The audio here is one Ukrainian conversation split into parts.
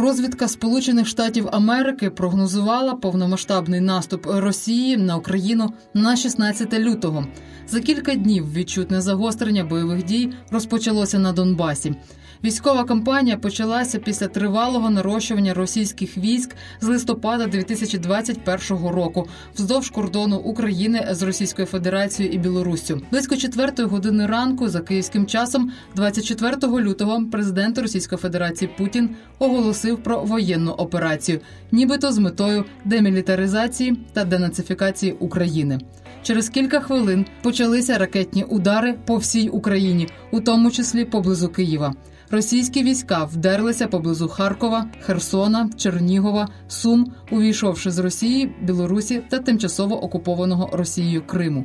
Розвідка Сполучених Штатів Америки прогнозувала повномасштабний наступ Росії на Україну на 16 лютого. За кілька днів відчутне загострення бойових дій розпочалося на Донбасі. Військова кампанія почалася після тривалого нарощування російських військ з листопада 2021 року вздовж кордону України з Російською Федерацією і Білоруссю. Близько четвертої години ранку за київським часом, 24 лютого, президент Російської Федерації Путін оголосив про воєнну операцію, нібито з метою демілітаризації та денацифікації України. Через кілька хвилин почалися ракетні удари по всій Україні, у тому числі поблизу Києва. Російські війська вдерлися поблизу Харкова, Херсона, Чернігова, Сум, увійшовши з Росії, Білорусі та тимчасово окупованого Росією Криму.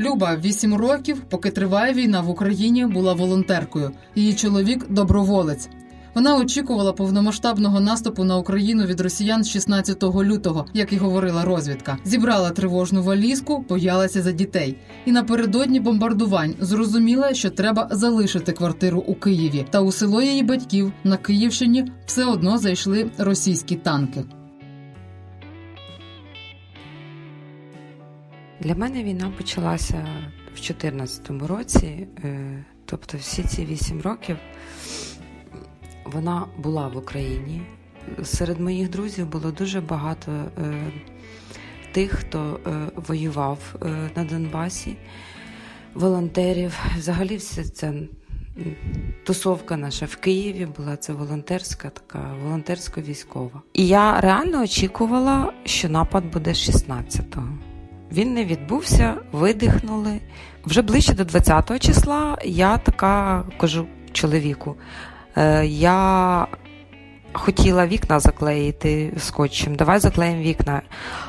Люба вісім років, поки триває війна в Україні, була волонтеркою. Її чоловік доброволець. Вона очікувала повномасштабного наступу на Україну від росіян 16 лютого, як і говорила розвідка. Зібрала тривожну валізку, боялася за дітей. І напередодні бомбардувань зрозуміла, що треба залишити квартиру у Києві. Та у село її батьків на Київщині все одно зайшли російські танки. Для мене війна почалася в 2014 році, е, тобто всі ці вісім років вона була в Україні. Серед моїх друзів було дуже багато е, тих, хто е, воював на Донбасі, волонтерів. Взагалі, вся ця тусовка наша в Києві була це волонтерська, така волонтерсько-військова. І я реально очікувала, що напад буде 16-го. Він не відбувся, видихнули. Вже ближче до 20-го числа я така кажу чоловіку. Е, я хотіла вікна заклеїти скотчем, давай заклеїмо вікна.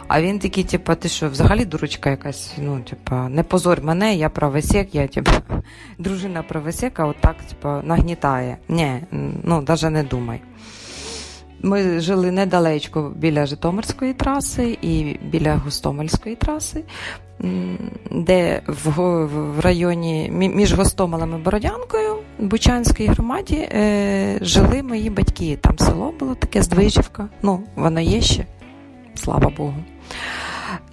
А він такий, типу, ти що, взагалі дурочка якась, ну, типу, не позорь мене, я правосек, я типу, дружина правосека, отак, типу, нагнітає. Ні, ну, навіть не думай. Ми жили недалечко біля Житомирської траси і біля Гостомельської траси, де в районі між Гостомелем і Бородянкою Бучанської громаді е, жили мої батьки. Там село було таке Здвижівка. Ну, воно є ще, слава Богу.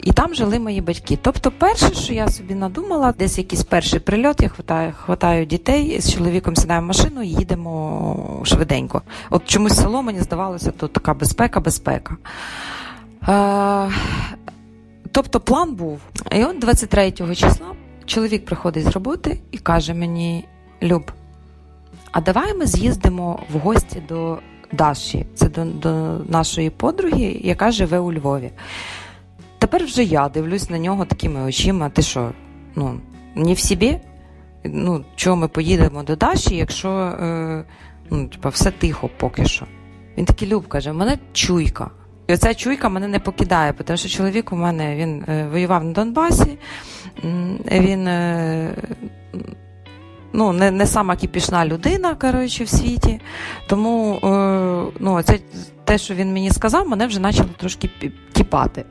І там жили мої батьки. Тобто, перше, що я собі надумала, десь якийсь перший прильот, я хватаю, хватаю дітей з чоловіком сідаємо в машину і їдемо швиденько. От чомусь село мені здавалося, тут така безпека, безпека. Е, Тобто план був. І от 23 числа чоловік приходить з роботи і каже мені: Люб, а давай ми з'їздимо в гості до Даші, це до, до нашої подруги, яка живе у Львові. Тепер вже я дивлюсь на нього такими очима. Ти що, ну, не в собі? Ну, чого ми поїдемо до Даші, якщо е, ну, типа, все тихо поки що. Він такий Люб каже, в мене чуйка. І оця чуйка мене не покидає, тому що чоловік у мене він е, воював на Донбасі, він е, ну, не не сама кіпішна людина коротше, в світі. Тому е, ну, це, те, що він мені сказав, мене вже почало трошки кіпати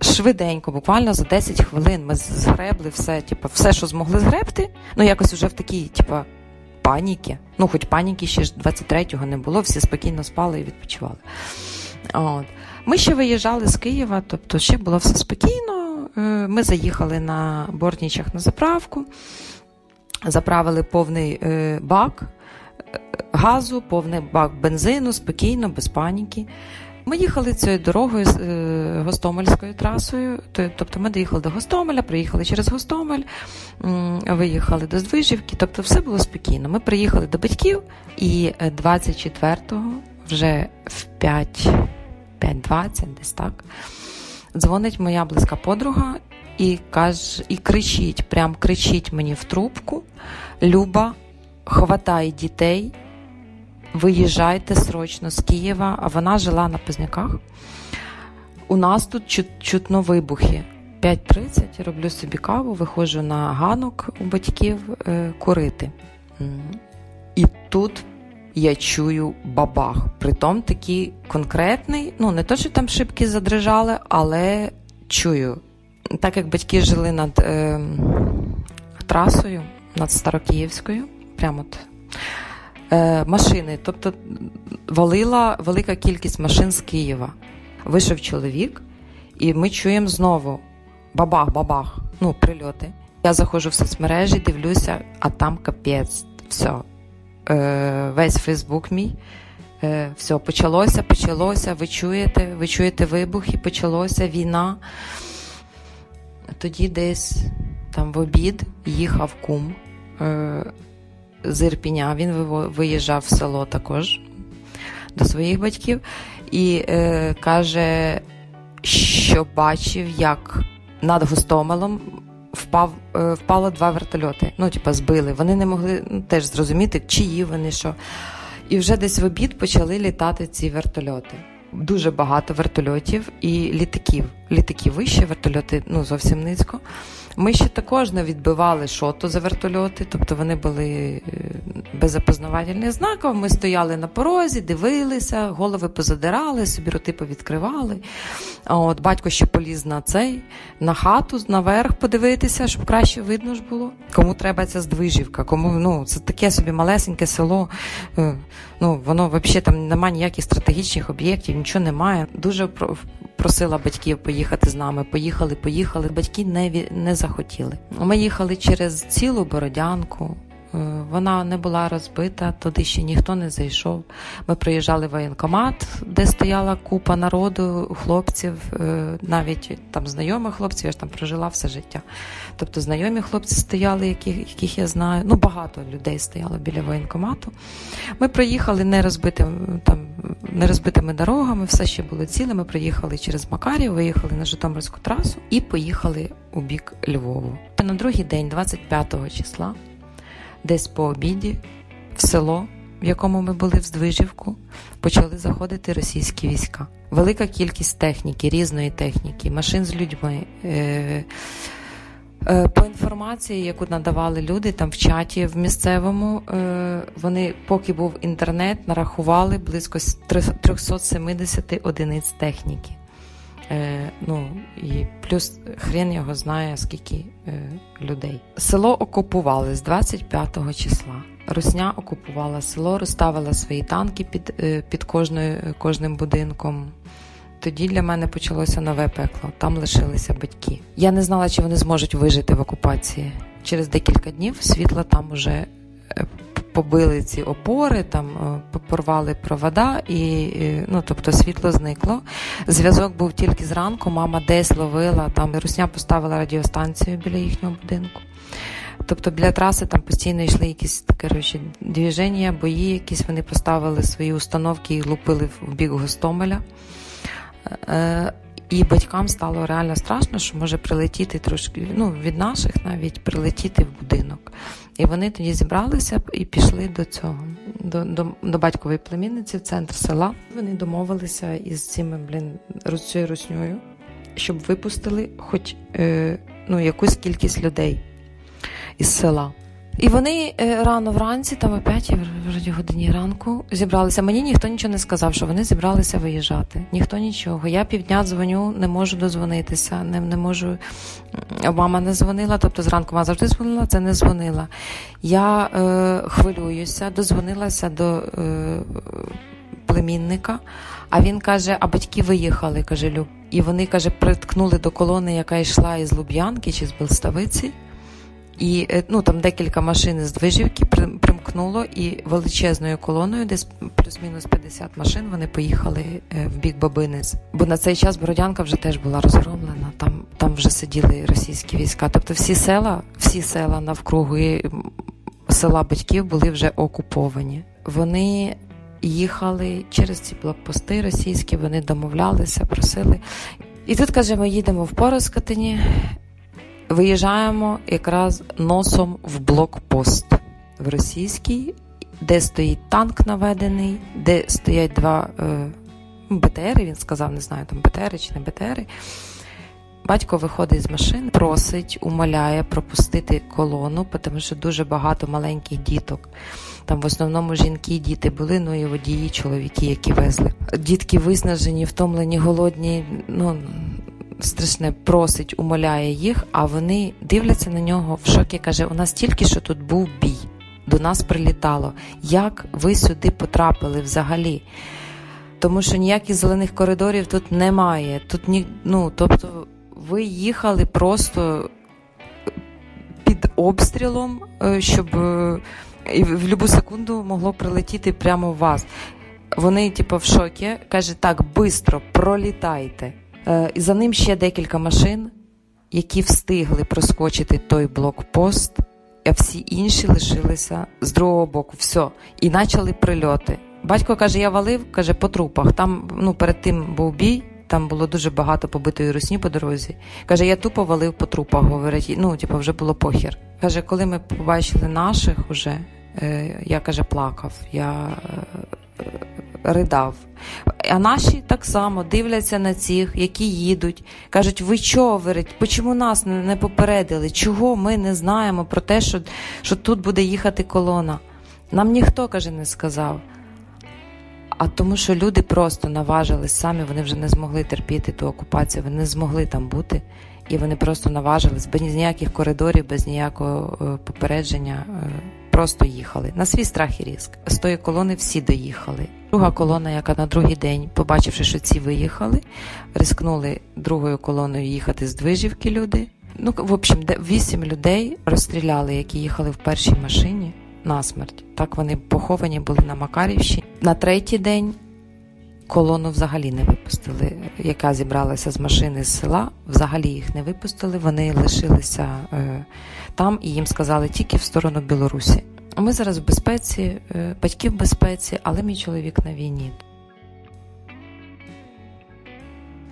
швиденько, буквально за 10 хвилин ми згребли все, типу, все, що змогли згребти, ну якось вже в такій, типу, паніки. Ну, хоч паніки ще ж 23-го не було, всі спокійно спали і відпочивали. От. Ми ще виїжджали з Києва, тобто ще було все спокійно. Е, ми заїхали на Бортнічах на заправку, заправили повний е, бак е, газу, повний бак бензину, спокійно, без паніки. Ми їхали цією дорогою з е, Гостомельською трасою. Тобто ми доїхали до Гостомеля, приїхали через Гостомель, виїхали до Здвижівки. Тобто, все було спокійно. Ми приїхали до батьків, і 24-го, вже в 5.20, десь так, дзвонить моя близька подруга і каже, і кричить, прям кричить мені в трубку: Люба, хватай дітей виїжджайте срочно з Києва, а вона жила на Позняках. У нас тут чут, чутно вибухи. 5.30 роблю собі каву, виходжу на ганок у батьків е, курити. І тут я чую бабах. Притом такий конкретний, ну не то, що там шибки задрижали, але чую. Так як батьки жили над е, трасою, над Старокиївською, прямо от, машини, тобто валила велика кількість машин з Києва. Вийшов чоловік, і ми чуємо знову бабах-бабах, ну, прильоти. Я заходжу в соцмережі, дивлюся, а там капець, все. Е, Весь Фейсбук мій. Е, Все, почалося, почалося. Ви чуєте, ви чуєте вибухи, почалося війна. Тоді десь там в обід їхав кум е, з Ірпіня. Він виїжджав в село також до своїх батьків і е, каже, що бачив, як над Гостомелом впав, е, впало два вертольоти. Ну, типа, збили. Вони не могли ну, теж зрозуміти, чиї вони що. І вже десь в обід почали літати ці вертольоти. Дуже багато вертольотів і літаків. Літаки вище, вертольоти ну, зовсім низько. Ми ще також не відбивали шоту за вертольоти, тобто вони були е, без опознавательних знаків. Ми стояли на порозі, дивилися, голови позадирали, собі роти повідкривали. От Батько ще поліз на цей, на хату, наверх подивитися, щоб краще видно ж було. Кому треба ця здвижівка, кому ну, це таке собі малесеньке село. Е, ну, Воно взагалі там немає ніяких стратегічних об'єктів, нічого немає. Дуже просила батьків поїхати з нами. Поїхали, поїхали. Батьки не не захотіли. Ми їхали через цілу бородянку. Е, вона не була розбита, туди ще ніхто не зайшов. Ми приїжджали в воєнкомат, де стояла купа народу, хлопців, е, навіть там знайомих хлопців, я ж там прожила все життя. Тобто знайомі хлопці стояли, яких яких я знаю. Ну, багато людей стояло біля воєнкомату. Ми приїхали не розбитим, там, не розбитими дорогами, все ще було ціле. Ми приїхали через Макарів, виїхали на Житомирську трасу і поїхали у бік Львову. На другий день, 25 числа десь по обіді, в село, в якому ми були в Здвижівку, почали заходити російські війська. Велика кількість техніки, різної техніки, машин з людьми. Е- е по інформації, яку надавали люди там в чаті в місцевому, е, вони, поки був інтернет, нарахували близько 370 одиниць техніки. Е, ну і плюс хрен його знає, скільки е, людей. Село окупували з 25 числа. Русня окупувала село, розставила свої танки під е, під кожною, кожним будинком. Тоді для мене почалося нове пекло. Там лишилися батьки. Я не знала, чи вони зможуть вижити в окупації. Через декілька днів світла там уже е, побили ці опори, там е, порвали провода, і ну, тобто світло зникло. Зв'язок був тільки зранку. Мама десь ловила там. Русня поставила радіостанцію біля їхнього будинку. Тобто біля траси там постійно йшли якісь коротше, движення, бої, якісь вони поставили свої установки і лупили в бік Гостомеля. Е, і батькам стало реально страшно, що може прилетіти трошки ну, від наших навіть прилетіти в будинок. І вони тоді зібралися і пішли до цього, до до, до батькової племінниці в центр села. Вони домовилися із цими блін цією руснею, щоб випустили хоч е, ну, якусь кількість людей із села. І вони е, рано вранці, там о 5 вроді годині ранку, зібралися. Мені ніхто нічого не сказав, що вони зібралися виїжджати. Ніхто нічого. Я півдня дзвоню, не можу дозвонитися, не не можу. Мама не дзвонила, тобто зранку мама завжди дзвонила, це не дзвонила. Я е, хвилююся, дозвонилася до е, племінника, а він каже: а батьки виїхали, каже Люб. І вони каже, приткнули до колони, яка йшла із Луб'янки чи з Белставиці. І е, ну там декілька машин з движівки примкнуло, і величезною колоною, десь плюс-мінус 50 машин, вони поїхали е, в бік Бабинець. Бо на цей час Бородянка вже теж була розгромлена. Там там вже сиділи російські війська. Тобто всі села, всі села навкруги села батьків були вже окуповані. Вони їхали через ці блокпости російські, вони домовлялися, просили. І тут каже, ми їдемо в Пороскотині, Виїжджаємо якраз носом в блокпост в російський, де стоїть танк наведений, де стоять два е, БТРи, він сказав, не знаю, там БТРи чи не БТРи. Батько виходить з машини, просить, умоляє пропустити колону, тому що дуже багато маленьких діток. Там в основному жінки і діти були, ну і водії, чоловіки, які везли. Дітки виснажені, втомлені, голодні. ну страшне просить, умоляє їх, а вони дивляться на нього в шокі. Каже: у нас тільки що тут був бій, до нас прилітало. Як ви сюди потрапили взагалі? Тому що ніяких зелених коридорів тут немає. Тут ні, ну, тобто, ви їхали просто під обстрілом, е, щоб е, і в будь-яку секунду могло прилетіти прямо в вас. Вони, типу, в шокі, каже, так, швидко пролітайте. Е, і за ним ще декілька машин, які встигли проскочити той блокпост, а всі інші лишилися з другого боку. Все. І почали прильоти. Батько каже: я валив, каже, по трупах. Там ну, перед тим був бій, там було дуже багато побитої русні по дорозі. Каже, я тупо валив по трупах. Говорить, ну, типу, вже було похір. Каже, коли ми побачили наших уже, е, я каже, плакав. Я е, ридав. А наші так само дивляться на цих, які їдуть. Кажуть, ви що, говорить, чому нас не попередили? Чого ми не знаємо про те, що що тут буде їхати колона? Нам ніхто каже, не сказав. А тому, що люди просто наважились самі, вони вже не змогли терпіти ту окупацію, вони не змогли там бути, і вони просто наважились без ніяких коридорів, без ніякого е, попередження. Просто їхали на свій страх і різк. З тої колони всі доїхали. Друга колона, яка на другий день, побачивши, що ці виїхали, рискнули другою колоною їхати з Движівки. Люди. Ну, в общем, вісім людей розстріляли, які їхали в першій машині на смерть. Так вони поховані були на Макарівщині. На третій день. Колону взагалі не випустили, яка зібралася з машини з села. Взагалі їх не випустили. Вони лишилися е, там і їм сказали тільки в сторону Білорусі. Ми зараз в безпеці, е, батьки в безпеці, але мій чоловік на війні.